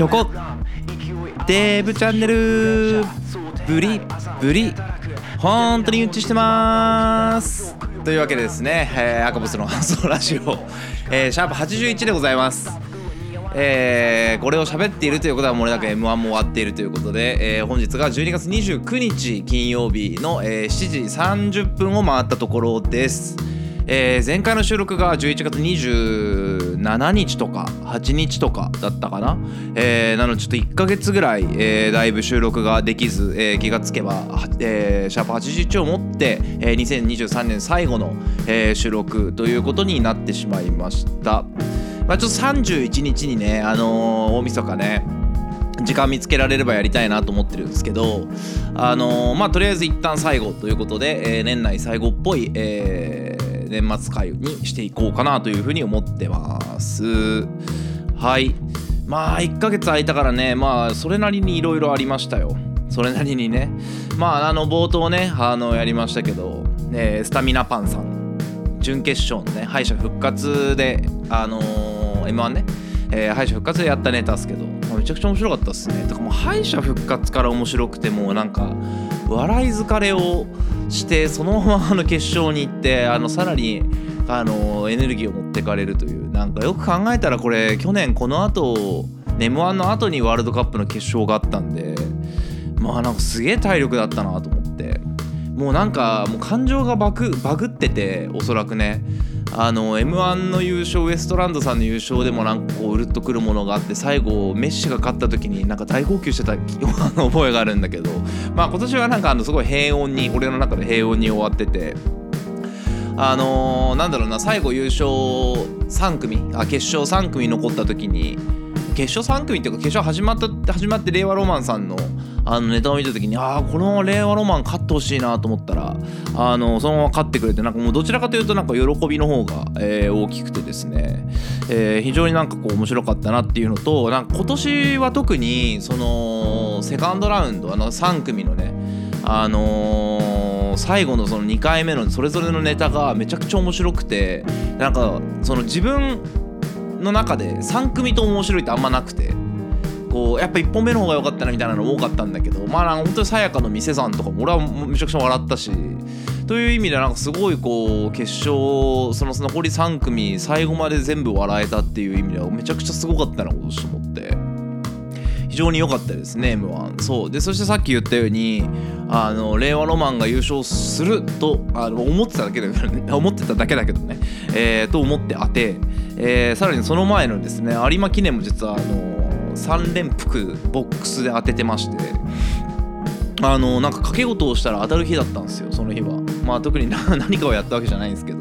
ひょこデーブチャンネル。ブリブリ。本当にうんちしてます。というわけでですね、えー、赤ボスの 発想ラジオ、えー、シャープ81でございます。えー、これを喋っているということはもれなく M1 も終わっているということで、えー、本日が12月29日金曜日の、えー、7時30分を回ったところです。えー、前回の収録が11月7日とか8日とかだったかな、えー、なのでちょっと1ヶ月ぐらい、えー、だいぶ収録ができず、えー、気がつけば、えー、シャープ81をもって、えー、2023年最後の、えー、収録ということになってしまいました。まあちょっと31日にねあのー、大晦日ね時間見つけられればやりたいなと思ってるんですけどあのー、まあとりあえず一旦最後ということで、えー、年内最後っぽい、えー年末会にしていこうかなというふうに思ってます。はい。まあ1ヶ月空いたからねまあそれなりにいろいろありましたよ。それなりにね。まああの冒頭ねあのやりましたけど、えー、スタミナパンさん。準決勝のね敗者復活であのー、M1 ね、えー、敗者復活でやったネタですけど、めちゃくちゃ面白かったっすね。とかもう敗者復活から面白くてもうなんか笑い疲れをしてそのままの決勝に行ってあのさらにあのエネルギーを持ってかれるという。なんかよく考えたらこれ去年この後 M1 の後にワールドカップの決勝があったんでまあなんかすげえ体力だったなと思って。もうなんかもう感情がバグバグってておそらくね。あの m 1の優勝ウエストランドさんの優勝でもなんかこううるっとくるものがあって最後メッシが勝った時になんか大号泣してた覚えがあるんだけどまあ今年はなんかあのすごい平穏に俺の中で平穏に終わっててあのー、なんだろうな最後優勝3組あ決勝3組残った時に決勝3組っていうか決勝始まった始まって令和ロマンさんのあのネタを見た時にああこの令和ロマン勝ってほしいなと思ったらあのそのまま勝ってくれてなんかもうどちらかというとなんか喜びの方が、えー、大きくてですね、えー、非常になんかこう面白かったなっていうのとなんか今年は特にそのセカンドラウンドあの3組のねあのー、最後のその2回目のそれぞれのネタがめちゃくちゃ面白くてなんかその自分の中で3組と面白いってあんまなくて。こうやっぱ1本目の方が良かったなみたいなの多かったんだけどまあ本当にさやかの店さんとかも俺はめちゃくちゃ笑ったしという意味でなんかすごいこう決勝その残り3組最後まで全部笑えたっていう意味ではめちゃくちゃすごかったな今年と思って。非常に良かったですね m 1そう。でそしてさっき言ったようにあの令和ロマンが優勝するとあの思ってただけだけどね。思ってただけだけどね、えー、と思って当て、えー、さらにその前のですね有馬記念も実はあの3連複ボックスで当ててましてあのなんか掛け事をしたら当たる日だったんですよその日は。まあ特に 何かをやったわけじゃないんですけど。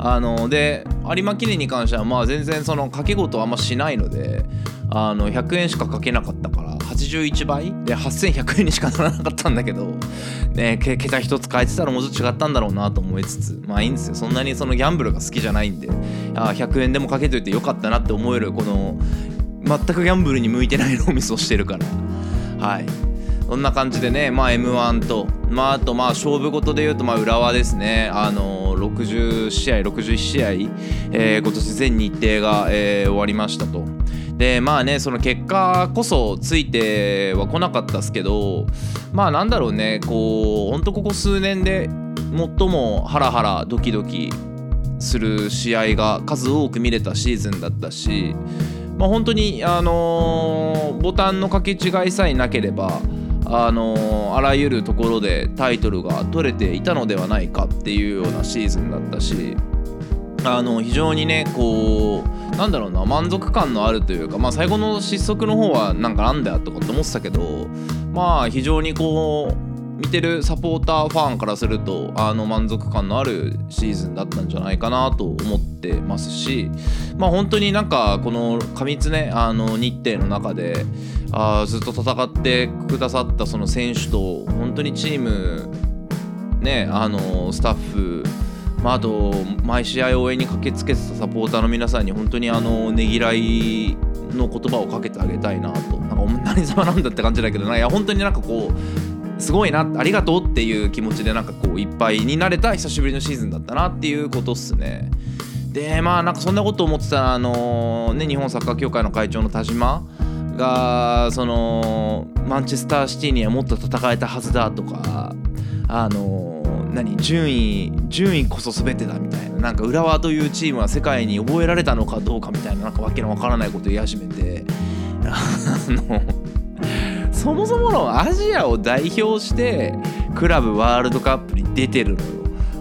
あので有馬記念に関してはまあ全然その掛け事はあんましないのであの100円しかかけなかったから81倍？で8100円にしかならなかったんだけど、ね、け桁一つ変えてたらもうちょっと違ったんだろうなと思いつつまあいいんですよ。そんなにそのギャンブルが好きじゃないんであ100円でもかけといてよかったなって思えるこの全くギャンブルに向いてない脳みそをしてるから。はい。そんな感じでねまあ m 1とまああとまあ勝負事で言うとまあ浦和ですね。あの60試合61試合、えー、今年全日程が、えー、終わりましたと。でまあねその結果こそついては来なかったっすけどまあなんだろうね。こうほんとここ数年で最もハラハラドキドキする試合が数多く見れたシーズンだったしまあ、本当に、あのー、ボタンの掛け違いさえなければ、あのー、あらゆるところでタイトルが取れていたのではないかっていうようなシーズンだったし、あの非常にねこうなんだろうな満足感のあるというか、まあ、最後の失速の方はなんかなんだよとかって思ってたけどまあ非常にこう見てるサポーターファンからするとあの満足感のあるシーズンだったんじゃないかなと思ってますしまあ本当になんかこの過密ねあの日程の中であずっと戦ってくださったその選手と本当にチームねあのスタッフまあ、あと毎試合応援に駆けつけてたサポーターの皆さんに本当にあのねぎらいの言葉をかけてあげたいなと。なんかお前何様なんだって感じだけどないや本当になんかこうすごいなありがとうっていう気持ちでなんかこういっぱいになれた久しぶりのシーズンだったなっていうことっすね。でまあなんかそんなこと思ってたらあのね日本サッカー協会の会長の田島がそのマンチェスターシティにはもっと戦えたはずだとかあの何順位順位こそ全てだみたいななんか浦和というチームは世界に覚えられたのかどうかみたいななんかわけのわからないことを言い始めてあのそもそものアジアを代表してクラブワールドカップに出てるのよ。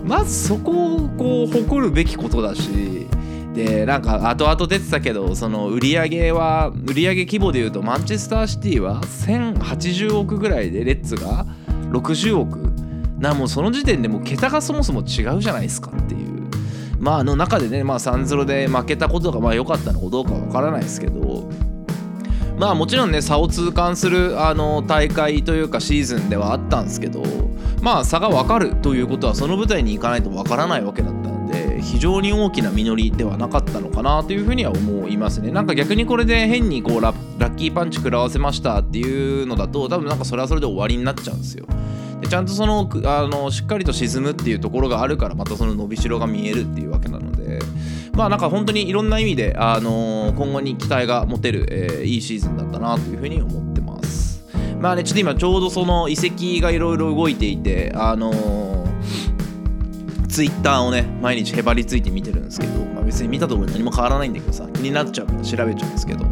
まずそこをこう誇るべきことだしでなんか後々出てたけどその売り上げは売り上げ規模でいうとマンチェスターシティは1080億ぐらいでレッツが60億。なもうその時点でもう桁がそもそも違うじゃないですかっていう。まああの中でねまあ3-0で負けたことがまあ良かったのかどうかわからないですけどまあもちろんね差を痛感するあの大会というかシーズンではあったんですけどまあ差が分かるということはその舞台に行かないと分からないわけだったので非常に大きな実りではなかったのかなというふうには思いますね。なんか逆にこれで変にこうラッキーパンチ食らわせましたっていうのだと多分なんかそれはそれで終わりになっちゃうんですよ。でちゃんとそのあのしっかりと沈むっていうところがあるからまたその伸びしろが見えるっていうわけなのでまあなんか本当にいろんな意味で、あの今後に期待が持てる、えーいいシーズンだったなというふうに思ってます。まあねちょっと今ちょうどその遺跡がいろいろ動いていてあのツイッターをね毎日へばりついて見てるんですけど、まあ、別に見たところで何も変わらないんだけどさ気になっちゃうから調べちゃうんですけど。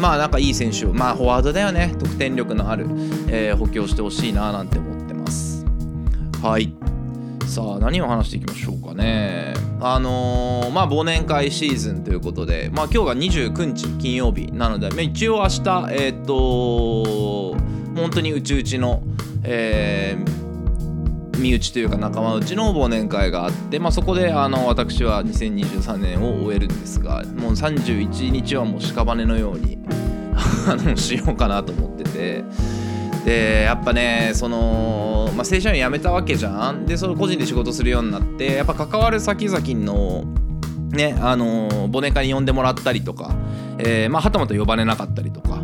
まあなんかいい選手をまあフォワードだよね。得点力のある、えー補強してほしいななんて思ってます。はい。さあ何を話していきましょうかね。あのーまあ忘年会シーズンということでまあ今日が29日金曜日なので、まあ、一応明日えーっと本当にうちうちの、えー身内というか仲間内の忘年会があって、まあ、そこであの私は2023年を終えるんですがもう31日はもう屍のようにあのしようかなと思ってて。でやっぱねその、まあ、正社員辞めたわけじゃん。でその個人で仕事するようになってやっぱ関わる先々のねあの忘年会に呼んでもらったりとか、えーまあ、はたまた呼ばれなかったりとか。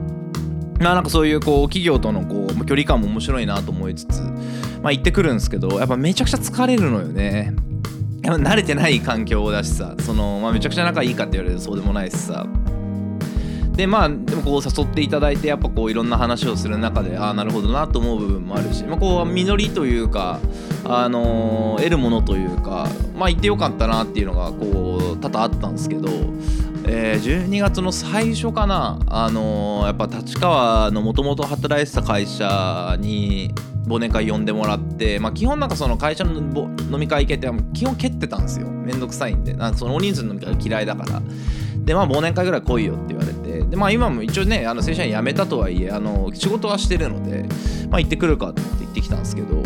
まあなんかそういうこう企業とのこう距離感も面白いなと思いつつ、まあ、行ってくるんですけどやっぱめちゃくちゃ疲れるのよね。やっぱ慣れてない環境だしさその、まあ、めちゃくちゃ仲いいかって言われるとそうでもないしさ。でまあでもこう誘っていただいてやっぱこういろんな話をする中でああなるほどなと思う部分もあるし、まあ、こう実りというか、あのー得るものというかまあ行ってよかったなっていうのがこう多々あったんですけど、えー12月の最初かなあのーやっぱ立川のもともと働いてた会社に忘年会呼んでもらって、まあ、基本なんかその会社の飲み会系って基本蹴ってたんですよ。めんどくさいんで。なんかその大人数の飲み会嫌いだから。でまあ忘年会ぐらい来いよって言われて。でまあ今も一応ねあの正社員辞めたとはいえあの仕事はしてるのでまあ行ってくるかって言ってきたんですけど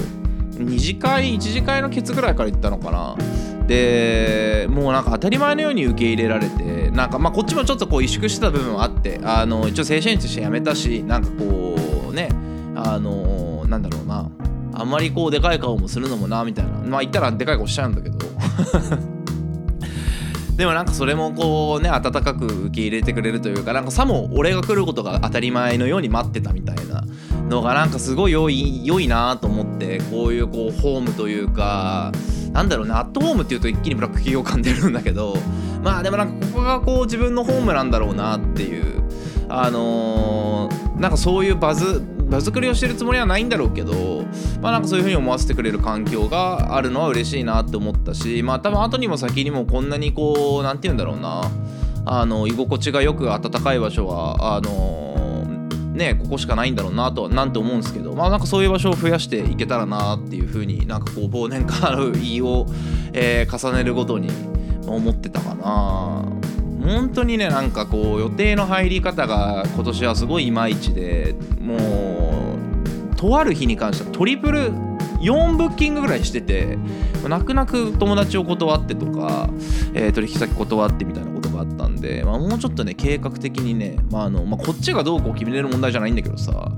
2次会1次会のケツぐらいから行ったのかな。でもうなんか当たり前のように受け入れられてなんかまあこっちもちょっとこう萎縮してた部分はあってあの一応正社員として辞めたしなんかこうねあのなんだろうな。あんまりこうでかい顔もするのもなみたいな。まあ言ったらでかい顔しちゃうんだけど。でもなんかそれもこうね温かく受け入れてくれるというかなんかさも俺が来ることが当たり前のように待ってたみたいなのがなんかすごい良い良いなと思ってこういうこうホームというかなんだろうねアットホームっていうと一気にブラック企業感出るんだけどまあでもなんかここがこう自分のホームなんだろうなっていうあのーなんかそういうバズ場作りをしてるつもりはないんだろうけどまあなんかそういう風に思わせてくれる環境があるのは嬉しいなって思ったしまあ多分後にも先にもこんなにこうなんて言うんだろうな。あの居心地がよく暖かい場所はあのねここしかないんだろうなとはなんて思うんですけどまあなんかそういう場所を増やしていけたらなっていう風になんかこう忘年会を、えー重ねるごとに思ってたかな。本当にねなんかこう予定の入り方が今年はすごいいまいちでもうとある日に関してはトリプル4ブッキングぐらいしてて泣く泣く友達を断ってとか、えー取引先断ってみたいなことがあったんで、まあ、もうちょっとね計画的にね、まああのまあ、こっちがどうこう決めれる問題じゃないんだけどさ、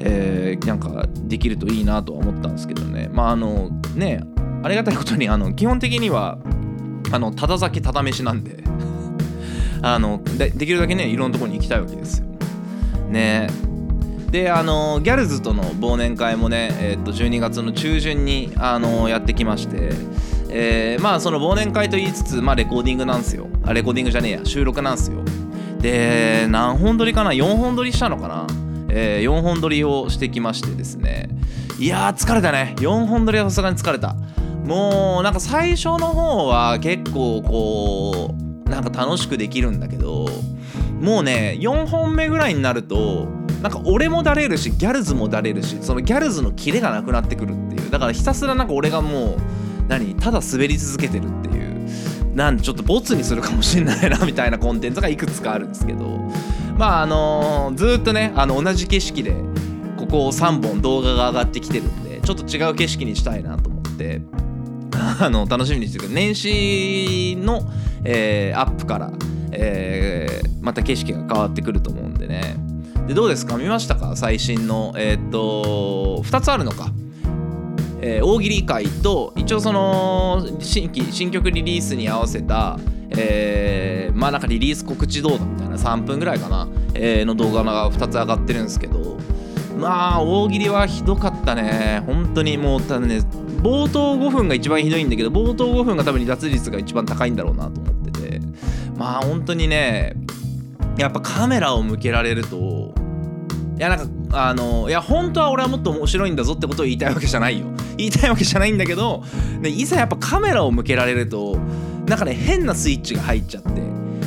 えーなんかできるといいなとは思ったんですけどね。まああのねありがたいことにあの基本的にはあのただ酒ただ飯なんであのでできるだけねいろんなところに行きたいわけですよ。ね。であのギャルズとの忘年会もね、えー、と12月の中旬にあのやってきまして、えーまあその忘年会と言いつつ、まあ、レコーディングなんすよ。あレコーディングじゃねえや。収録なんすよ。で何本撮りかな？4本撮りしたのかな、えー、4本撮りをしてきましてですね。いやー疲れたね。4本撮りはさすがに疲れた。もうなんか最初の方は結構こうなんか楽しくできるんだけどもうね4本目ぐらいになるとなんか俺もだれるしギャルズもだれるしそのギャルズのキレがなくなってくるっていう。だからひたすらなんか俺がもう何ただ滑り続けてるっていう。なんちょっとボツにするかもしれないなみたいなコンテンツがいくつかあるんですけど。まああのーずっとねあの同じ景色でここ3本動画が上がってきてるんでちょっと違う景色にしたいなと思って。あの楽しみにしてる年始の、えーアップから、えーまた景色が変わってくると思うんでね。でどうですか？見ましたか？最新のえーっと2つあるのか？えー大喜利会と一応その新規新曲リリースに合わせた、えーまあなんかリリース告知動画みたいな3分ぐらいかな、えーの動画が2つ上がってるんですけどまあ大喜利はひどかったね。本当にもうただね冒頭5分が一番ひどいんだけど冒頭5分が多分離脱率が一番高いんだろうなと思ってて。まあ本当にねやっぱカメラを向けられるといやなんかあのいや本当は俺はもっと面白いんだぞってことを言いたいわけじゃないよ。言いたいわけじゃないんだけど、ね、いざやっぱカメラを向けられるとなんかね変なスイッチが入っちゃって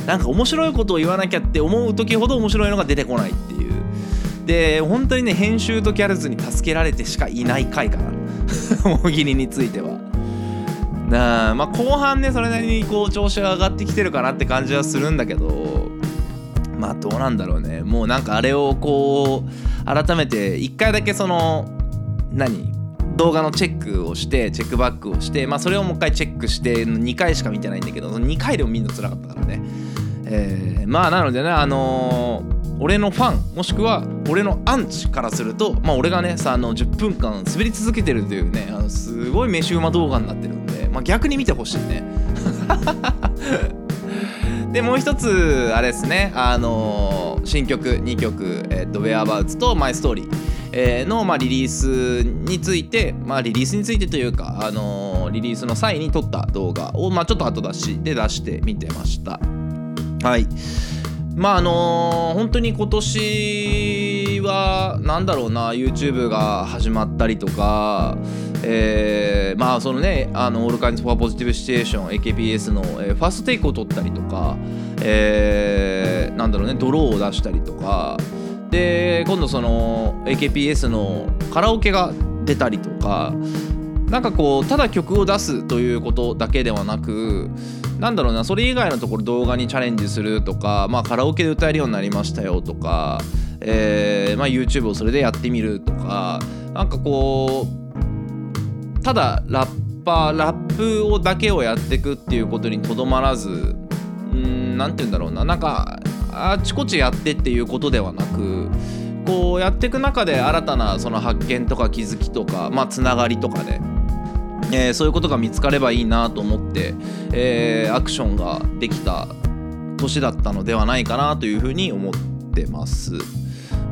なんか面白いことを言わなきゃって思う時ほど面白いのが出てこないっていう。で本当にね編集とギャルズに助けられてしかいない回かな。大喜利については。なあまあ後半ねそれなりにこう調子が上がってきてるかなって感じはするんだけどまあどうなんだろうね。もうなんかあれをこう改めて一回だけその何？動画のチェックをしてチェックバックをしてまあそれをもう一回チェックして2回しか見てないんだけどその2回でも見るの辛かったからね。えーまあなのでねあのー俺のファンもしくは俺のアンチからするとまあ俺がねさあの10分間滑り続けてるというねあのすごい飯うま動画になってるんで、まあ、逆に見てほしいね。でもう一つあれですね。あのー新曲2曲「えー、と Whereabouts」と「My Story」えの、まあ、リリースについてまあリリースについてというか、あのーリリースの際に撮った動画を、まあ、ちょっと後出しで出してみてました。はい。まああのー本当に今年はなんだろうな YouTube が始まったりとかえーまあそのねあのオールカインズ・フォア・ポジティブ・シチュエーション AKPS の、えーファーストテイクを取ったりとか、えーなんだろうねドローを出したりとかで今度その AKPS のカラオケが出たりとかなんかこうただ曲を出すということだけではなくなんだろうなそれ以外のところ動画にチャレンジするとか、まあ、カラオケで歌えるようになりましたよとか、えーまあ、YouTube をそれでやってみるとかなんかこうただラッパーラップをだけをやっていくっていうことにとどまらずうんなんて言うんだろうななんかあちこちやってっていうことではなくこうやっていく中で新たなその発見とか気づきとかまあつながりとかねえーそういうことが見つかればいいなと思って、えーアクションができた年だったのではないかなというふうに思ってます。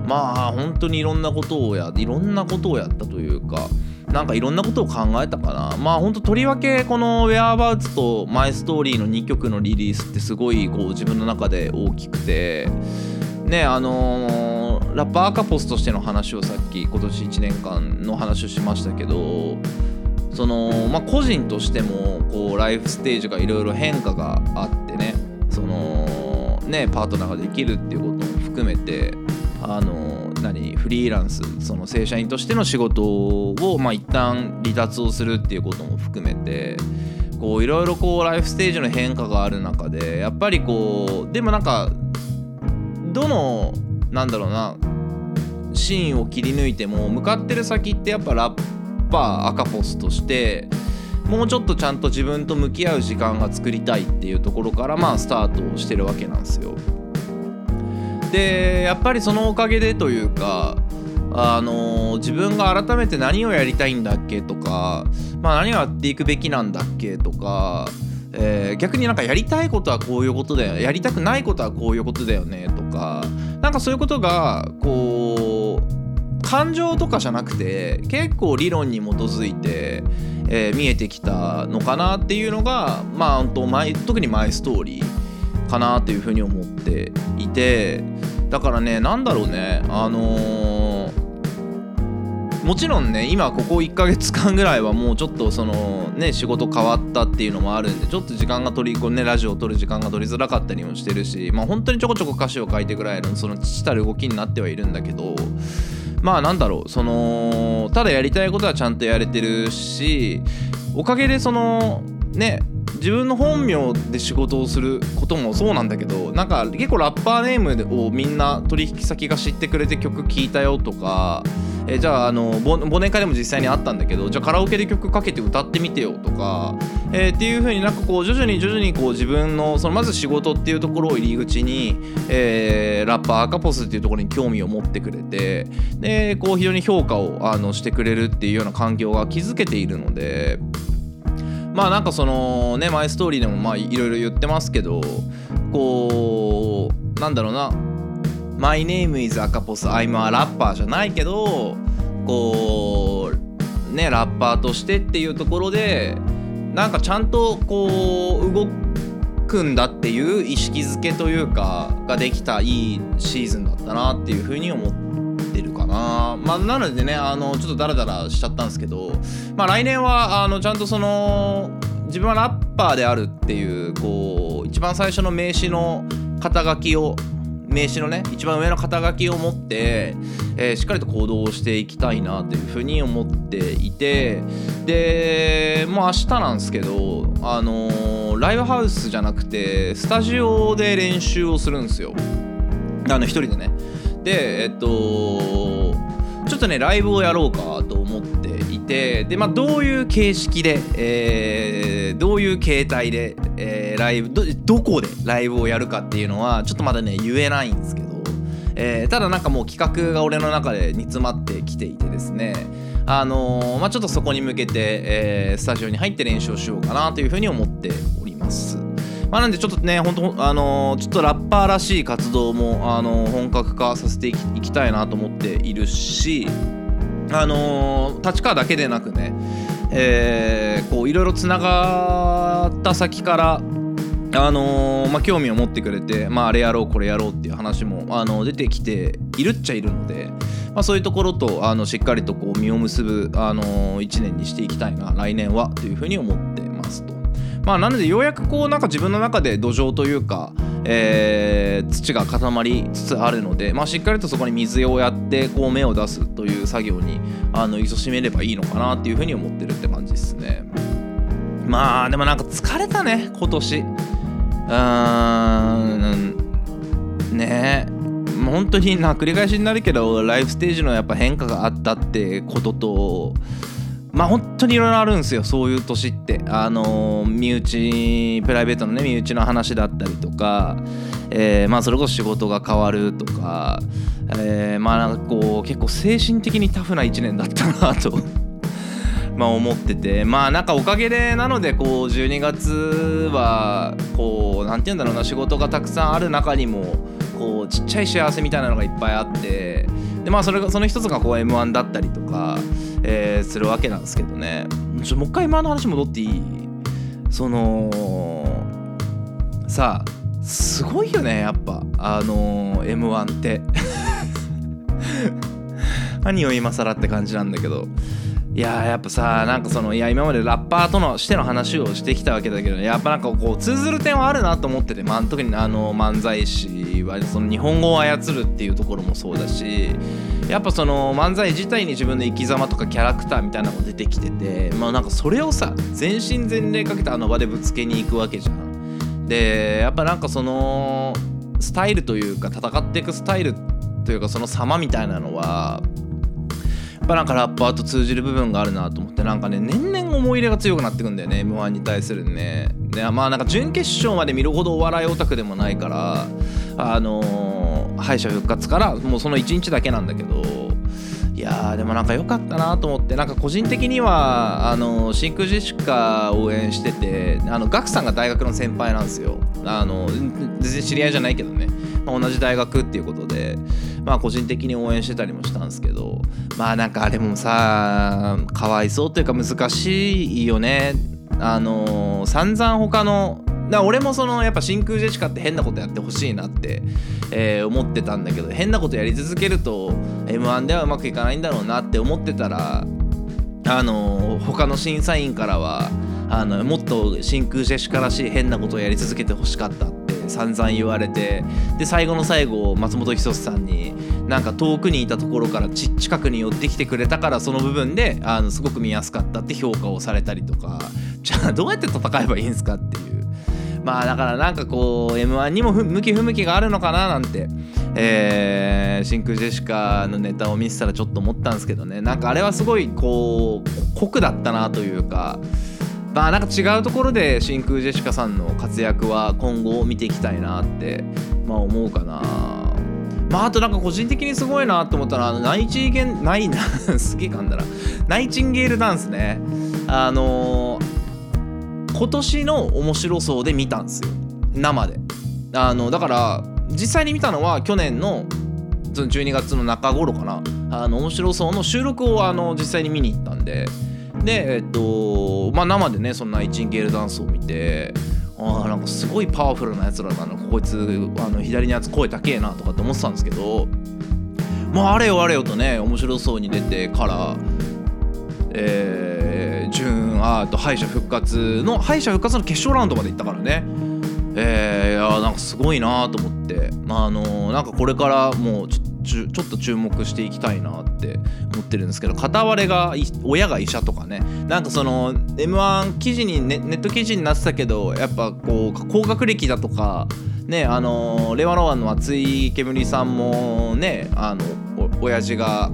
まあ本当にいろんなことをやいろんなことをやったというかなんかいろんなことを考えたかな。まあ本当とりわけこの「Whereabouts」と「My Story」の2曲のリリースってすごいこう自分の中で大きくてねあのーラッパーアカポスとしての話をさっき今年1年間の話をしましたけどそのまあ個人としてもこうライフステージがいろいろ変化があってねそのねパートナーができるっていうことも含めてあの何フリーランスその正社員としての仕事をまあ一旦離脱をするっていうことも含めてこういろいろこうライフステージの変化がある中でやっぱりこうでもなんかどのなんだろうなシーンを切り抜いても向かってる先ってやっぱラッパー赤ポスとしてもうちょっとちゃんと自分と向き合う時間が作りたいっていうところからまあスタートをしてるわけなんですよ。でやっぱりそのおかげでというかあの自分が改めて何をやりたいんだっけとか、まあ、何をやっていくべきなんだっけとか、えー逆になんかやりたいことはこういうことだよやりたくないことはこういうことだよねとかなんかそういうことがこう感情とかじゃなくて結構理論に基づいて、えー見えてきたのかなっていうのがまあ本当特にマイストーリー。かなというふうに思っていてだからねなんだろうねあのーもちろんね今ここ1ヶ月間ぐらいはもうちょっとそのね仕事変わったっていうのもあるんでちょっと時間が取りこうねラジオを撮る時間が取りづらかったりもしてるしまあ本当にちょこちょこ歌詞を書いてぐらいのその父たる動きになってはいるんだけどまあなんだろうそのただやりたいことはちゃんとやれてるしおかげでそのね自分の本名で仕事をすることもそうなんだけどなんか結構ラッパーネームをみんな取引先が知ってくれて曲聴いたよとか、えじゃああの忘忘年会でも実際にあったんだけどじゃあカラオケで曲かけて歌ってみてよとか、えーっていう風になんかこう徐々に徐々にこう自分のそのまず仕事っていうところを入り口に、えーラッパーアカポスっていうところに興味を持ってくれてでこう非常に評価をあのしてくれるっていうような環境が築けているので。まあなんかそのねマイストーリーでもまあいろいろ言ってますけどこうなんだろうな「My name is 赤ポス I'm a ラッパー」じゃないけどこうねラッパーとしてっていうところでなんかちゃんとこう動くんだっていう意識づけというかができたいいシーズンだったなっていうふうに思ってな。まあ、なのでねあのちょっとダラダラしちゃったんですけど、まあ、来年はあのちゃんとその自分はラッパーであるっていうこう一番最初の名刺の肩書きを名刺のね一番上の肩書きを持って、えーしっかりと行動をしていきたいなというふうに思っていてでもう明日なんですけどあのーライブハウスじゃなくてスタジオで練習をするんですよあの一人でねでえっとちょっとねライブをやろうかと思っていてでまあどういう形式で、えーどういう形態で、えーライブどこでライブをやるかっていうのはちょっとまだね言えないんですけど、えーただなんかもう企画が俺の中で煮詰まってきていてですねあのまあちょっとそこに向けて、えスタジオに入って練習をしようかなというふうに思っております。まあ、なんでちょっとね本当あのーちょっとラッパーらしい活動も、あのー本格化させていきたいなと思っているしあのー立川だけでなくね、えーこういろいろつながった先からあのーまあ、興味を持ってくれて、まあ、あれやろうこれやろうっていう話も、あの出てきているっちゃいるので、まあ、そういうところとあのしっかりとこう実を結ぶ、あの1年にしていきたいな来年はというふうに思ってま。あ、なのでようやくこうなんか自分の中で土壌というか、えー土が固まりつつあるので、まあ、しっかりとそこに水をやってこう芽を出すという作業にあの勤しめればいいのかなっていうふうに思ってるって感じですね。まあでもなんか疲れたね今年。うーんねえもう本当にな繰り返しになるけどライフステージのやっぱ変化があったってこととまあ本当にいろいろあるんですよそういう年って。あの身内プライベートのね身内の話だったりとか、えーまあそれこそ仕事が変わるとか、えーまあなんかこう結構精神的にタフな1年だったなと まあ思ってて。まあなんかおかげでなのでこう12月はこうなんて言うんだろうな仕事がたくさんある中にもこうちっちゃい幸せみたいなのがいっぱいあって。でまあそれがその一つがこう m 1だったりとか、えーするわけなんですけどね。ちょもう一回 m 1の話戻っていい？そのさあすごいよねやっぱ。あの m 1って。何を今更って感じなんだけど。いややっぱさなんかそのいや今までラッパーとのしての話をしてきたわけだけどやっぱなんかこう通ずる点はあるなと思ってて、まあ、特にあの漫才師はその日本語を操るっていうところもそうだしやっぱその漫才自体に自分の生き様とかキャラクターみたいなのも出てきててまあなんかそれをさ全身全霊かけてあの場でぶつけに行くわけじゃん。でやっぱなんかそのスタイルというか戦っていくスタイルというかその様みたいなのはやっぱなんかラッパーと通じる部分があるなと思ってなんかね年々思い入れが強くなってくんだよね m 1に対するねでまあなんか準決勝まで見るほどお笑いオタクでもないからあのー敗者復活からもうその1日だけなんだけどいやーでもなんか良かったなと思ってなんか個人的にはあの真空ジェシカ応援しててあのガクさんが大学の先輩なんですよ。あの全然知り合いじゃないけどね、まあ同じ大学っていうことでまあ個人的に応援してたりもしたんですけどまあなんかあれもさかわいそうというか難しいよね。あの散々他のだ俺もそのやっぱ真空ジェシカって変なことやってほしいなって、えー思ってたんだけど変なことやり続けると m 1ではうまくいかないんだろうなって思ってたらあの他の審査員からはあのもっと真空ジェシカらしい変なことをやり続けてほしかったって散々言われてで最後の最後松本人志さんになんか遠くにいたところからち近くに寄ってきてくれたからその部分であのすごく見やすかったって評価をされたりとかじゃあどうやって戦えばいいんですかっていう。まあだからなんかこう m 1にも向き不向きがあるのかななんて、えー、真空ジェシカのネタを見てたらちょっと思ったんですけどね。なんかあれはすごいこう酷だったなというかまあなんか違うところで真空ジェシカさんの活躍は今後見ていきたいなってまあ思うかな。まああとなんか個人的にすごいなと思ったのはあのナイチンゲンナイすげえ噛んだな。ナイチンゲールダンスね。あのー今年の面白そうで見たんですよ。生で。あのだから実際に見たのは去年の12月の中頃かな。あの面白そうの収録をあの実際に見に行ったんで。でえっとまあ生でねそんなイチンゲールダンスを見てあーなんかすごいパワフルなやつらだな。こいつあの左のやつ声高えなとかって思ってたんですけど。まああれよあれよとね面白そうに出てからえー、準アート敗者復活の敗者復活の決勝ラウンドまで行ったからね。えー、いやなんかすごいなと思って。まああのなんかこれからもうちょちょちょっと注目していきたいなって思ってるんですけど片割れが親が医者とかね。なんかその m 1記事にネネット記事になってたけどやっぱこう高学歴だとかねあの令和ロマンの松井けむりさんもねあのお親父が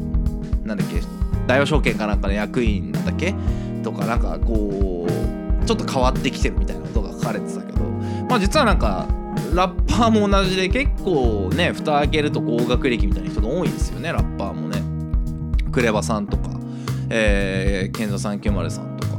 なんだっけ大和証券かなんかの役員なんだっけとかなんかこうちょっと変わってきてるみたいなことが書かれてたけどまあ実はなんかラッパーも同じで結構ね蓋開けると高学歴みたいな人が多いんですよねラッパーもね。クレバさんとか、えー、健三さん90さんとか、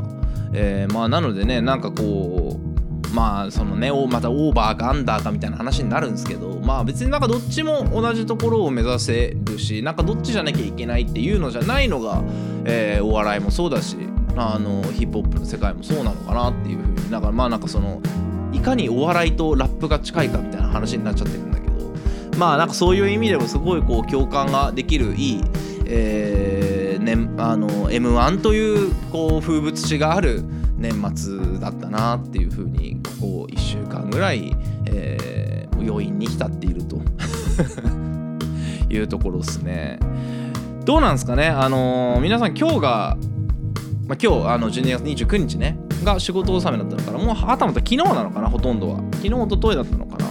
えーまあなのでねなんかこうまあそのねまたオーバーかアンダーかみたいな話になるんですけどまあ別になんかどっちも同じところを目指せるしなんかどっちじゃなきゃいけないっていうのじゃないのが、えーお笑いもそうだしあのヒップホップの世界もそうなのかなっていうふうに。だからまあなんかそのいかにお笑いとラップが近いかみたいな話になっちゃってるんだけど。まあなんかそういう意味でもすごいこう共感ができるいい、えーね、あの m 1というこう風物詩がある年末だったなっていうふうにここ1週間ぐらい、えー余韻に浸っていると。いうところですね。どうなんですかね？あのー皆さん今日が、まあ、今日あの12月29日ねが仕事納めだったのかなもうはたまた昨日なのかなほとんどは。昨日一昨日だったのかな。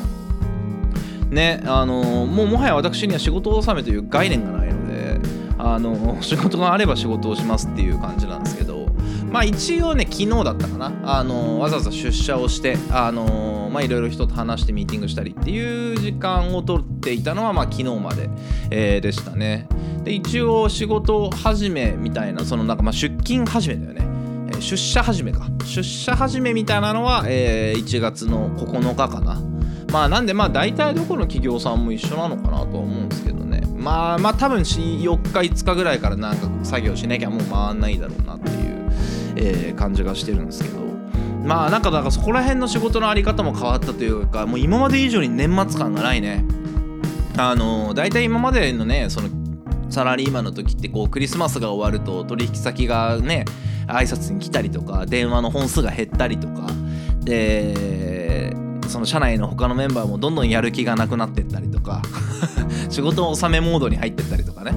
ねあのーもうもはや私には仕事納めという概念がないのであのー 仕事があれば仕事をしますっていう感じなんですけどまあ一応ね昨日だったかな。あのーわざわざ出社をしてあのまあいろいろ人と話してミーティングしたりっていう時間を取っていたのはまあ昨日まで、えーでしたね。で一応仕事始めみたいなそのなんかまあ出勤始めだよね。出社始めか。出社始めみたいなのは、えー1月の9日かな。まあなんでまあ大体どこの企業さんも一緒なのかなとは思うんですけどね。まあまあ多分4日5日ぐらいからなんか作業しなきゃもう回んないだろうなっていう、えー感じがしてるんですけど。まあなんかだからそこら辺の仕事のあり方も変わったというかもう今まで以上に年末感がないね。あの大体今までのねそのサラリーマンの時ってこうクリスマスが終わると取引先がね挨拶に来たりとか電話の本数が減ったりとかでその社内の他のメンバーもどんどんやる気がなくなってったりとか 仕事納めモードに入ってったりとかね。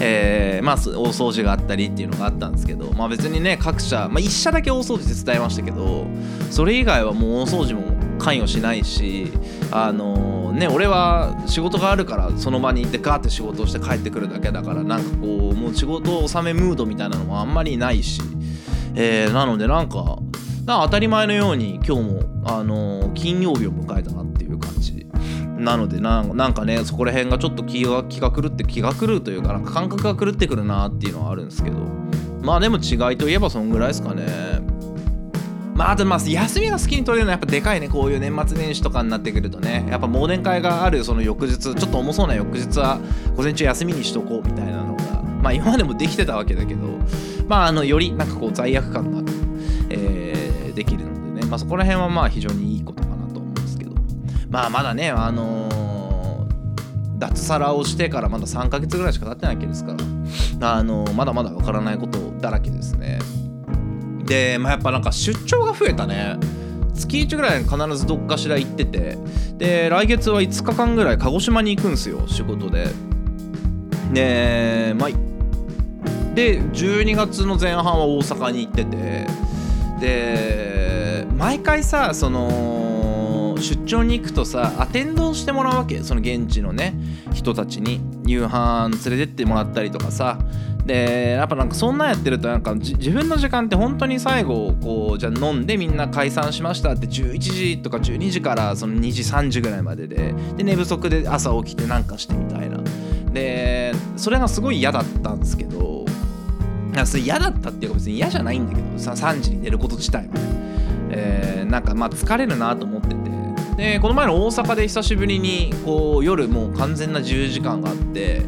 えーまあ大掃除があったりっていうのがあったんですけどまあ別にね各社まあ一社だけ大掃除手伝いましたけどそれ以外はもう大掃除も関与しないしあのね俺は仕事があるからその場に行ってガーって仕事をして帰ってくるだけだからなんかこうもう仕事納めムードみたいなのもあんまりないし、えーなのでなんか当たり前のように今日もあの金曜日を迎えたなっていう感じ。なのでななんかねそこら辺がちょっと気が気が狂って気が狂うというかなんか感覚が狂ってくるなっていうのはあるんですけど。まあでも違いといえばそんぐらいですかね。まああとまあ休みが好きに取れるのはやっぱでかいね。こういう年末年始とかになってくるとね。やっぱ忘年会があるその翌日ちょっと重そうな翌日は午前中休みにしとこうみたいなのがまあ今までもできてたわけだけどまああのよりなんかこう罪悪感なく、えーできるのでね。まあそこら辺はまあ非常にいいことかなと思うんですけど。まあまだねあのー脱サラをしてからまだ3ヶ月ぐらいしか経ってないわけですからあのまだまだわからないことだらけですね。で、まあ、やっぱなんか出張が増えたね。月1ぐらい必ずどっかしら行ってて。で来月は5日間ぐらい鹿児島に行くんですよ仕事で。でまあで12月の前半は大阪に行ってて。で毎回さその出張に行くとさアテンドしてもらうわけその現地のね人たちに。夕飯連れてってもらったりとかさ。でやっぱなんかそんなんやってるとなんか自分の時間って本当に最後こうじゃあ飲んでみんな解散しましたって11時とか12時からその2時3時ぐらいまででで寝不足で朝起きてなんかしてみたいな。でそれがすごい嫌だったんですけどいやそれ嫌だったっていうか別に嫌じゃないんだけど3時に寝ること自体はね、えーなんかまあ疲れるなと思ってて。でこの前の大阪で久しぶりにこう夜もう完全な自由時間があって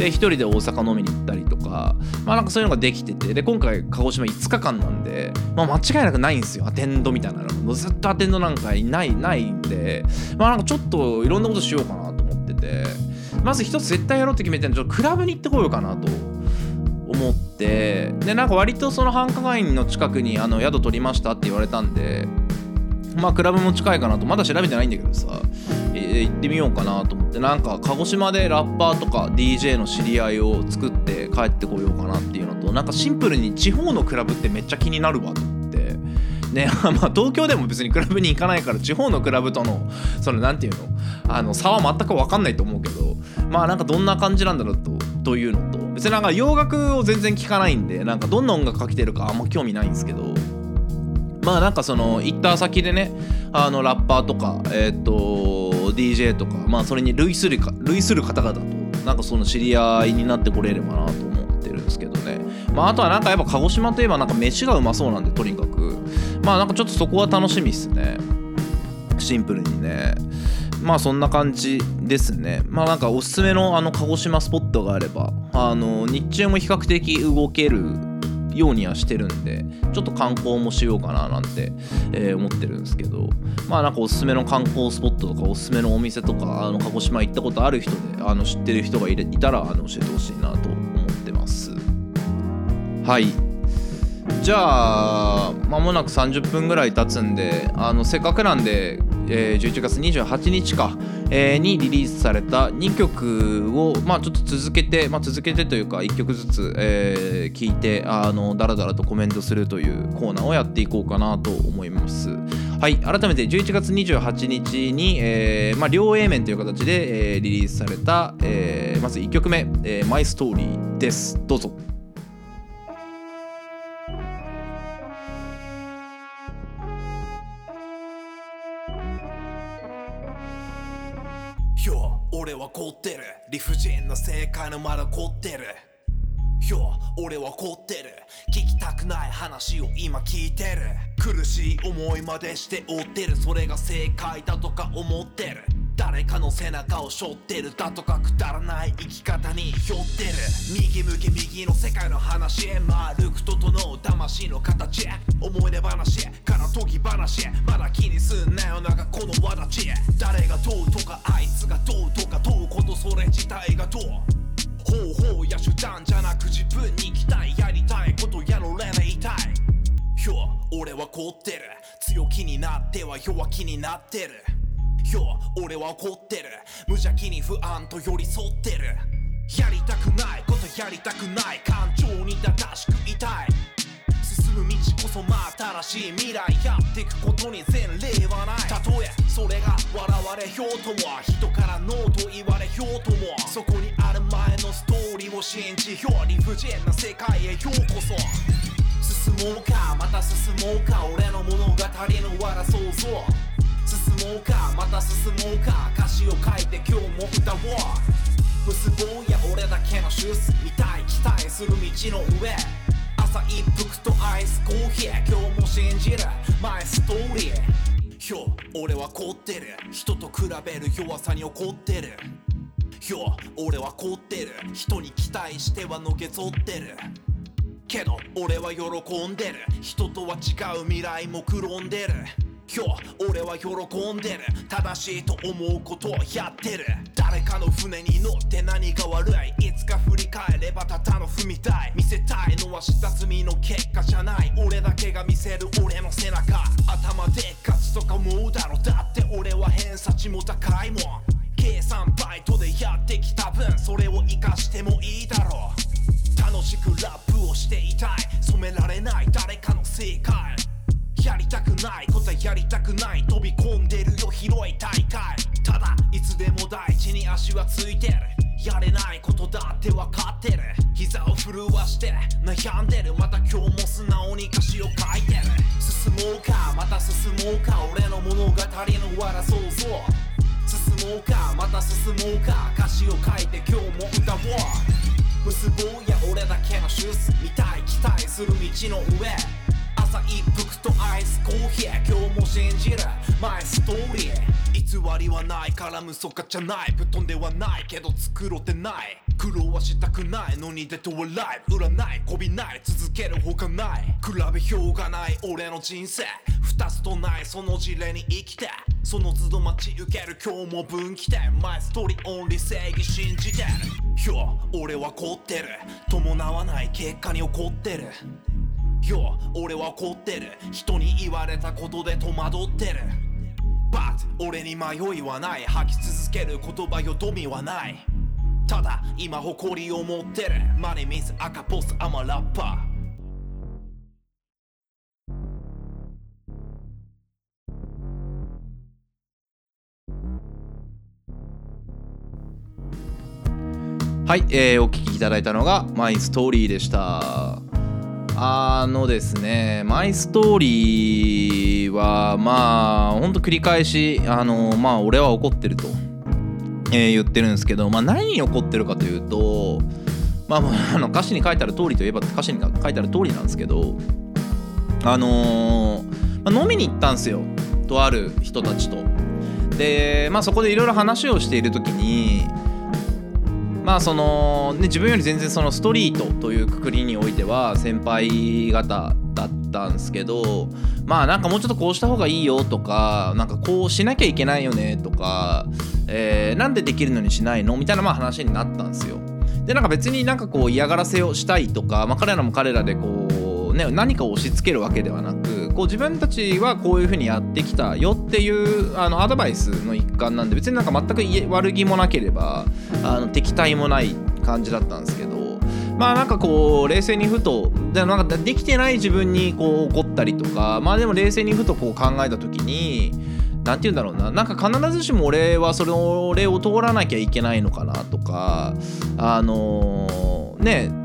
で一人で大阪飲みに行ったりとかまあなんかそういうのができててで今回鹿児島5日間なんで、まあ、間違いなくないんですよ。アテンドみたいなの。もうずっとアテンドなんかいないないんで。まあなんかちょっといろんなことしようかなと思ってて。まず一つ絶対やろうって決めてるのちょっとクラブに行ってこようかなと。思って。でなんか割とその繁華街の近くにあの宿取りましたって言われたんでまあクラブも近いかなと。まだ調べてないんだけどさ、えー行ってみようかなと思って。なんか鹿児島でラッパーとか DJ の知り合いを作って帰ってこようかなっていうのとなんかシンプルに地方のクラブってめっちゃ気になるわと思って。ね まあ、東京でも別にクラブに行かないから地方のクラブとのそのなんていうの？あの差は全く分かんないと思うけど。まあなんかどんな感じなんだろうとというのと。別になんか洋楽を全然聴かないんでなんかどんな音楽が来てるかあんま興味ないんですけど。まあなんかその行った先でねあのラッパーとかえっ、と DJ とかまあそれに類するか類する方々となんかその知り合いになってこれればなと思ってるんですけどね。まああとはなんかやっぱ鹿児島といえばなんか飯がうまそうなんでとにかく。まあなんかちょっとそこは楽しみっすね。シンプルにね。まあそんな感じですね。まあなんかおすすめのあの鹿児島スポットがあればあの日中も比較的動けるようにはしてるんでちょっと観光もしようかななんて、えー思ってるんですけどまあなんかおすすめの観光スポットとかおすすめのお店とかあの鹿児島行ったことある人であの知ってる人がいれいたらあの教えてほしいなと思ってます。はい。じゃあまもなく30分ぐらい経つんであのせっかくなんで、えー11月28日か、えーにリリースされた2曲をまあちょっと続けて、まあ、続けてというか1曲ずつ、えー聞いてあのダラダラとコメントするというコーナーをやっていこうかなと思います。はい改めて11月28日に、えーまあ、両 A 面という形で、えーリリースされた、えーまず1曲目「えー、マイストーリーです。どうぞ。持ってる。理不尽な正解のまだ凝ってる。よ俺は凝ってる。聞きたくない話を今聞いてる。苦しい思いまでして追ってる。それが正解だとか思ってる。誰かの背中を背負ってるだとかくだらない生き方にひょってる右向け右の世界の話へ丸く整う魂の形思い出話から研ぎ話まだ気にすんなよなんかこの輪立ち誰がどうとかあいつがどうとか問うことそれ自体がどう方法や手段じゃなく自分に期待やりたいことやろれないたいよ俺は凍ってる。強気になっては弱気になってる。よ俺は怒ってる。無邪気に不安と寄り添ってる。やりたくないことやりたくない感情に正しくいたい。進む道こそ真新しい未来やっていくことに前例はない。たとえそれが笑われようとも人からノーと言われようとも。そこにある前のストーリーを信じよう理不尽な世界へようこそ。進もうかまた進もうか俺の物語のわら想像進もうかまた進もうか。歌詞を書いて今日も歌おう。無謀や俺だけのシュース見たい期待する道の上。朝一服とアイスコーヒー。今日も信じるマイストーリー。よ俺は凍ってる。人と比べる弱さに怒ってる。よ俺は凍ってる。人に期待してはのけぞってる。けど俺は喜んでる。人とは違う未来もくろんでる。今日俺は喜んでる。正しいと思うことをやってる。誰かの船に乗って何が悪い。いつか振り返ればただの踏みたい。見せたいのは下積みの結果じゃない。俺だけが見せる俺の背中。頭でっかちとか思うだろだって俺は偏差値も高いもん。計算バイトでやってきた分。それを活かしてもいいだろう。楽しくラップをしていたい。染められない誰かの正解。やりたくないことはやりたくない飛び込んでるよ広い大会ただいつでも大地に足はついてる。やれないことだって分かってる。膝を震わして悩んでる。また今日も素直に歌詞を書いてる。進もうかまた進もうか。俺の物語のわら想像進もうかまた進もうか。歌詞を書いて今日も歌おう。無謀や俺だけのシュース見たい期待する道の上。朝一服とアイスコーヒー今日も信じる。マイストーリー。偽りはないから無そかじゃない。ぶっ飛んではないけど作ろうてない。苦労はしたくないのに出てはライブ。占い。こびない。続けるほかない。比べようがない。俺の人生。二つとないその事例に生きて。その都度待ち受ける。今日も分岐点。マイストーリーオンリー正義信じてる。よ俺は凝ってる。伴わない結果に怒ってる。よ俺は怒ってる。人に言われたことで戸惑ってる。But 俺に迷いはない。吐き続ける言葉よどみはない。ただ今誇りを持ってる。マネミス赤ポスアマラッパーはい、えーお聞きいただいたのがマイストーリーでした。あのですねマイストーリーはまあほんと繰り返しあのまあ俺は怒ってると、えー言ってるんですけどまあ何に怒ってるかというとまあの歌詞に書いてある通りといえば歌詞に書いてある通りなんですけどあのーまあ飲みに行ったんですよとある人たちと。でまあそこでいろいろ話をしている時にまあその、ね、自分より全然そのストリートというくくりにおいては先輩方だったんですけどまあなんかもうちょっとこうした方がいいよとかなんかこうしなきゃいけないよねとか、えーなんでできるのにしないの？みたいなまあ話になったんですよ。でなんか別になんかこう嫌がらせをしたいとか、まあ、彼らも彼らでこう、ね、何かを押し付けるわけではなくこう自分たちはこういうふうにやってきたよっていうあのアドバイスの一環なんで別になんか全く悪気もなければあの敵対もない感じだったんですけどまあなんかこう冷静にふとでなんかできてない自分にこう怒ったりとかまあでも冷静にふとこう考えた時になんて言うんだろうななんか必ずしも俺はそれを俺を通らなきゃいけないのかなとかあのーね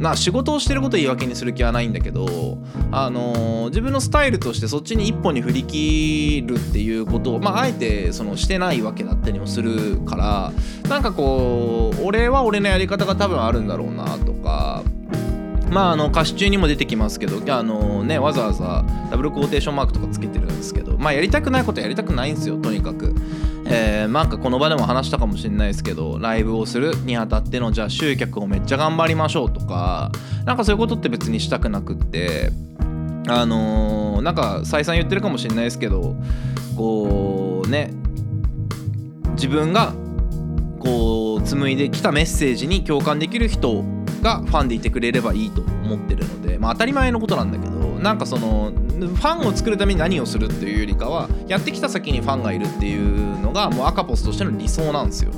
な仕事をしてることを言い訳にする気はないんだけど、あのー自分のスタイルとしてそっちに一本に振り切るっていうことを、まあ、あえてそのしてないわけだったりもするからなんかこう俺は俺のやり方が多分あるんだろうなとかまああの歌詞中にも出てきますけどあのねわざわざダブルコーテーションマークとかつけてるんですけどまあやりたくないことやりたくないんですよとにかく。えー、なんかこの場でも話したかもしれないですけどライブをするにあたってのじゃあ集客をめっちゃ頑張りましょうとかなんかそういうことって別にしたくなくってあのーなんか再三言ってるかもしれないですけどこうね自分がこう紡いできたメッセージに共感できる人がファンでいてくれればいいと思ってるので、まあ、当たり前のことなんだけどなんかそのファンを作るために何をするっていうよりかはやってきた先にファンがいるっていうのがもう赤ポスとしての理想なんですよ。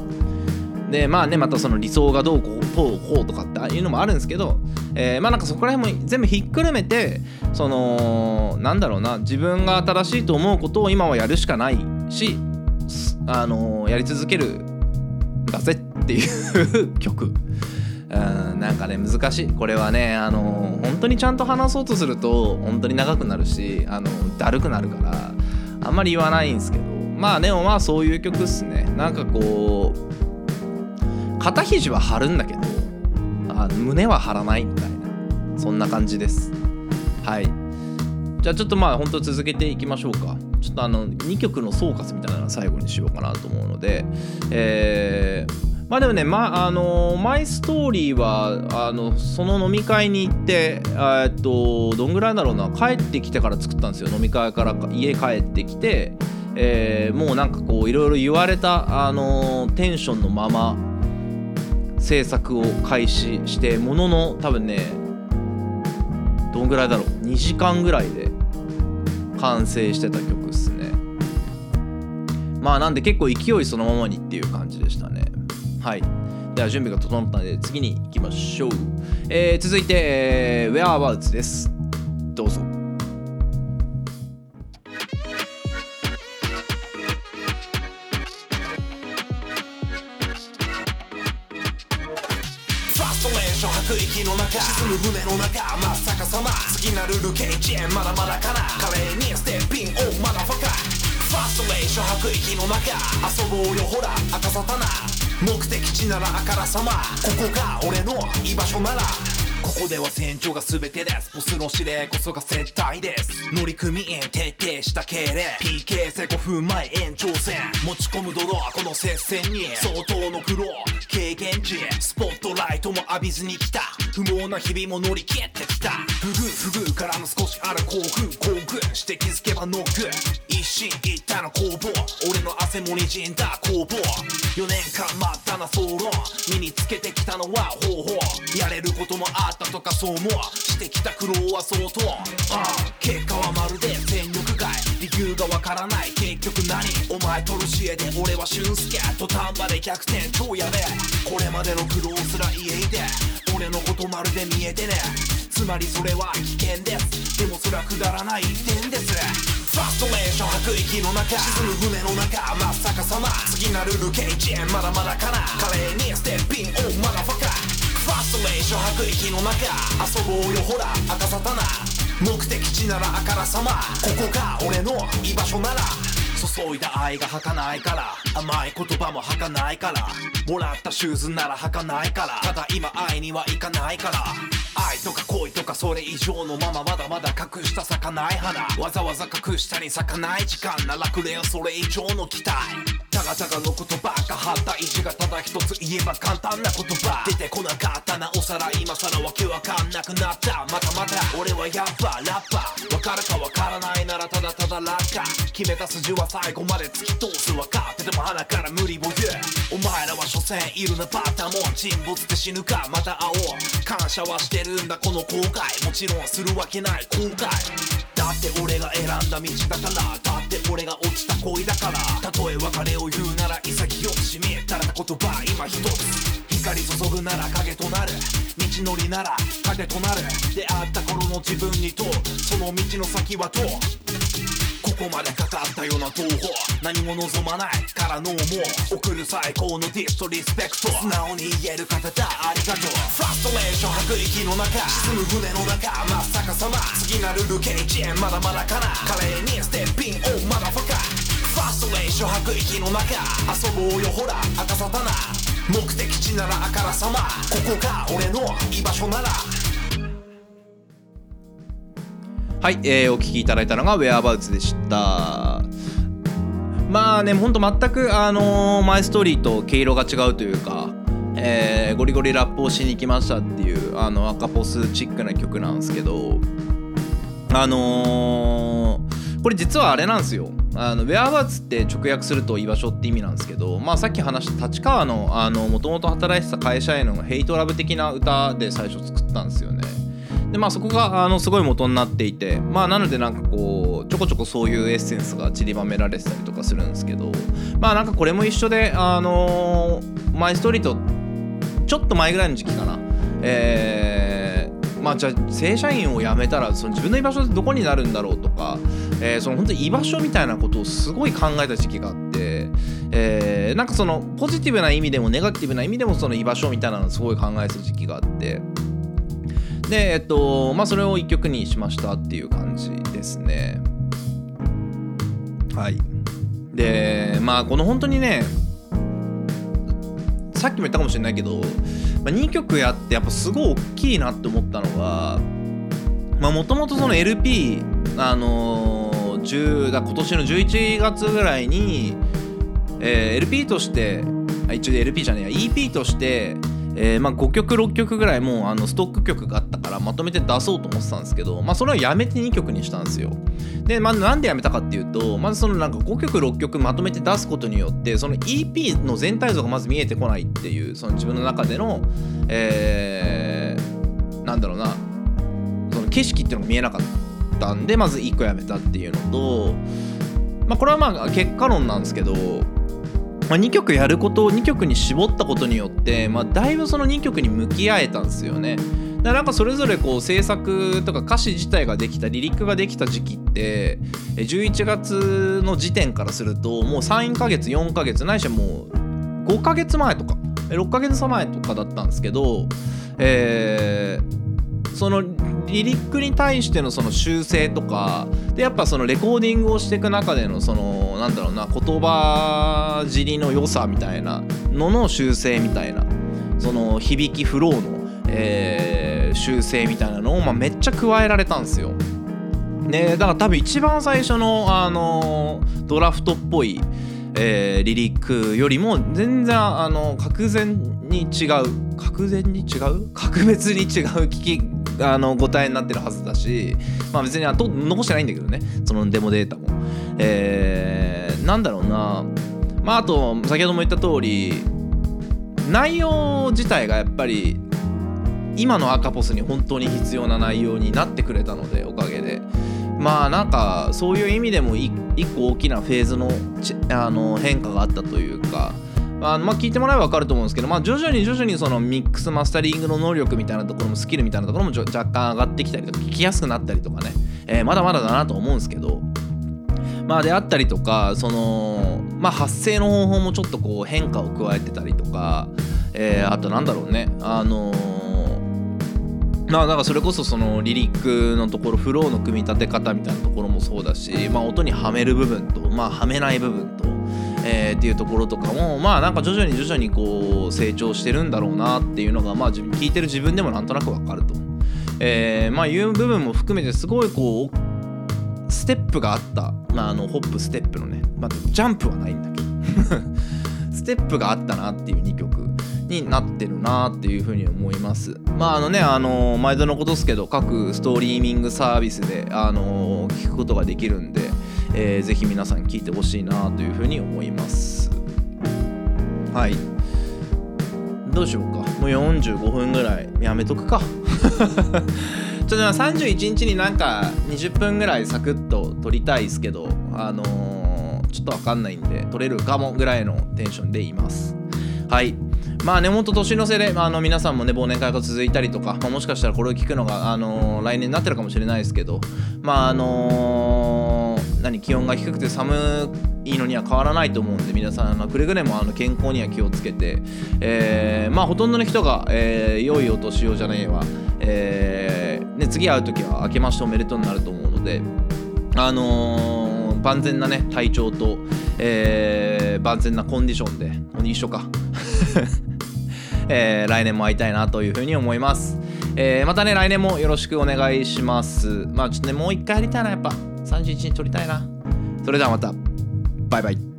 でまあねまたその理想がどうこうこうこうとかっていうのもあるんですけど、えーまあなんかそこら辺も全部ひっくるめてそのなんだろうな自分が正しいと思うことを今はやるしかないしあのやり続けるだぜっていう曲。うんなんかね難しい。これはねあの本当にちゃんと話そうとすると本当に長くなるしあのだるくなるからあんまり言わないんですけど。まあでもまあそういう曲っすね。なんかこう肩肘は張るんだけどあ胸は張らないみたいな。そんな感じです。はい。じゃあちょっとまあ本当続けていきましょうか。ちょっとあの2曲の総括みたいなのを最後にしようかなと思うのでえーまあでもね、まあのマイストーリーはあのその飲み会に行ってえっとどんぐらいだろうな帰ってきてから作ったんですよ。飲み会から家帰ってきて、えーもうなんかこういろいろ言われた、あのテンションのまま制作を開始してものの多分ねどんぐらいだろう。2時間ぐらいで完成してた曲っすね。まあなんで結構勢いそのままにっていう感じでしたね。はい。では準備が整ったので次に行きましょう、えー続いて、えー、Whereabouts です。どうぞ。ファストレーション吐く息の中沈む船の中真っ逆さま次なるルケイチェンまだまだかな。華麗にステッピンオーまだファカ。ファストレーション吐く息の中遊ぼうよほら。赤さたな。目的地ならあからさま。ここが俺の居場所なら。ここでは船長が全てです。ボスの指令こそが接待です。乗組員徹底した敬礼。PK 戦5分前延長戦。持ち込む泥この接戦に。相当の苦労経験値。スポットライトも浴びずに来た。不毛な日々も乗り切ってきた。不遇不遇からの少しある興奮興奮して気づけばノック。一進一退の攻防。俺の汗もにじんだ攻防。4年間待ったな総論身につけてきたのは方法。やれることもあった。とかそう思うしてきた苦労は相当ああ結果はまるで戦力外理由がわからない。結局何お前トルシエで俺は俊介土壇場で逆転超やべえ。これまでの苦労すら言えいて俺のことまるで見えてね。つまりそれは危険です。でもそれはくだらない一点ですファストレーション吐く息の中。沈む船の中真っ逆さま。次なるルケイチェンまだまだかな。華麗にステッピン。オーまだファカ。ファーストレーション吐く息の中遊ぼうよほら赤さたな目的地ならあからさまここが俺の居場所なら注いだ愛が儚いから甘い言葉も儚ないからもらったシューズなら履かないからただ今愛にはいかないから愛とか恋とかそれ以上のまままだまだ隠した咲かない花わざわざ隠したに咲かない時間ならくれよそれ以上の期待たがたがの言葉が張った意地がただ一つ言えば簡単な言葉。出てこなかったなおさら今さらわけわかんなくなった。またまた俺はやっぱラッパー。わかるかわからないならただただ落下決めた筋は最後まで突き通す分か。ってても鼻から無理を言う。お前らは所詮いるなバッタも沈没で死ぬか。また会おう。感謝はしてるんだこの後悔。もちろんするわけない後悔。だって俺が選んだ道だからだって俺が落ちた恋だからたとえ別れを言うなら潔くしみったらた言葉今一つ。光注ぐなら影となる。道のりなら影となる。出会った頃の自分にとその道の先はと。ここまでかかったような東方何も望まない。からのもう送る最高のディストリスペクト。素直に言える方だ。ありがとう。ファストレーション吐く息の中。沈む船の中。真っ逆さま次なるルケイチェンまだまだかな。華麗にステッピンオーまだファカファストレーション吐く息の中。遊ぼうよ。ほら。赤さたな。目的地ならあからさま。ここが俺の居場所なら。はい、えーお聞きいただいたのが Whereabouts でした。まあねほんと全くあのーマイストーリーと毛色が違うというか、えーゴリゴリラップをしに来ましたっていうあの赤ポスチックな曲なんですけどあのーこれ実はあれなんですよ。あの Whereabouts って直訳すると居場所って意味なんですけどまあさっき話した立川のもともと働いてた会社へのヘイトラブ的な歌で最初作ったんですよね。でまあそこがあのすごい元になっていてまあなのでなんかこうちょこちょこそういうエッセンスが散りばめられてたりとかするんですけどまあなんかこれも一緒であのーマイストリーとちょっと前ぐらいの時期かな。えーまあじゃあ正社員を辞めたらその自分の居場所ってどこになるんだろうとか、えーその本当に居場所みたいなことをすごい考えた時期があって、えーなんかそのポジティブな意味でもネガティブな意味でもその居場所みたいなのをすごい考えてた時期があってでえっとまあそれを一曲にしましたっていう感じですね。はい。でまあこの本当にねさっきも言ったかもしれないけど、まあ、2曲やってやっぱすごい大きいなって思ったのがもともとその LP あのー、10だ今年の11月ぐらいに、えー、LP としてあ一応 LP じゃねえや EP としてえー、まあ、5曲6曲ぐらいもうあのストック曲があったからまとめて出そうと思ってたんですけど、まあ、それはやめて2曲にしたんですよ。で、まあ、なんでやめたかっていうとまずそのなんか5曲6曲まとめて出すことによってその EP の全体像がまず見えてこないっていうその自分の中でのえー、なんだろうなその景色っていうのが見えなかったんでまず1個やめたっていうのとまあこれはまあ結果論なんですけどまあ、2曲やることを2曲に絞ったことによって、まあ、だいぶその2曲に向き合えたんですよね。だからなんかそれぞれこう制作とか歌詞自体ができたリリックができた時期って11月の時点からするともう3ヶ月4ヶ月ないしはもう5ヶ月前とか6ヶ月前とかだったんですけど、えー、そのリリックに対してのその修正とかでやっぱそのレコーディングをしていく中でのそのなんだろうな言葉尻の良さみたいなのの修正みたいなその響きフローの、えー、修正みたいなのを、まあ、めっちゃ加えられたんですよ。ね、だから多分一番最初の、あのドラフトっぽい、えー、リリックよりも全然あの格然に違う格然に違う？格別に違う聞きあの答えになってるはずだし、まあ、別にあと残してないんだけどね。そのデモデータも。えー、なんだろうな。まああと先ほども言った通り内容自体がやっぱり今の赤ポスに本当に必要な内容になってくれたのでおかげで。まあなんかそういう意味でも一個大きなフェーズのあの変化があったというかあまあ、聞いてもらえば分かると思うんですけど、まあ、徐々に徐々にそのミックスマスタリングの能力みたいなところもスキルみたいなところも若干上がってきたりとか聞きやすくなったりとかね、えー、まだまだだなと思うんですけどまあであったりとかそのまあ発声の方法もちょっとこう変化を加えてたりとか、えー、あとなんだろうね。あのー、まあだかそれこそそのリリックのところフローの組み立て方みたいなところもそうだし、まあ、音にはめる部分と、まあ、はめない部分と、えー、っていうところとかもまあなんか徐々に徐々にこう成長してるんだろうなっていうのがまあ聞いてる自分でもなんとなくわかると、えー、まあいう部分も含めてすごいこうステップがあった、まあ、あのホップステップのね、まあ、ジャンプはないんだけど。ステップがあったなっていう2曲になってるなっていうふうに思います。まああのねあの毎度のことですけど各ストリーミングサービスであの聞くことができるんでえー、ぜひ皆さん聞いてほしいなというふうに思います。はい。どうしようか。もう45分ぐらいやめとくか。ちょっと31日になんか20分ぐらいサクッと撮りたいですけどあのー、ちょっとわかんないんで撮れるかもぐらいのテンションでいます。はい。まあね、ほんと年の瀬で、まあ、あの皆さんもね、忘年会が続いたりとか、まあ、もしかしたらこれを聞くのが、あのー、来年になってるかもしれないですけど、まあ、あのー、何、気温が低くて寒いのには変わらないと思うんで、皆さん、あくれぐれもあの健康には気をつけて、えー、まあ、ほとんどの人が、えー、良いお年をじゃねえわ、えー、ね、次会う時は明けましておめでとうになると思うので、あのー、万全なね、体調と、えー、万全なコンディションで、一緒か。えー、来年も会いたいなというふうに思います。えー、またね、来年もよろしくお願いします。まあちょっとね、もう一回やりたいな、やっぱ。31日撮りたいな。それではまた。バイバイ。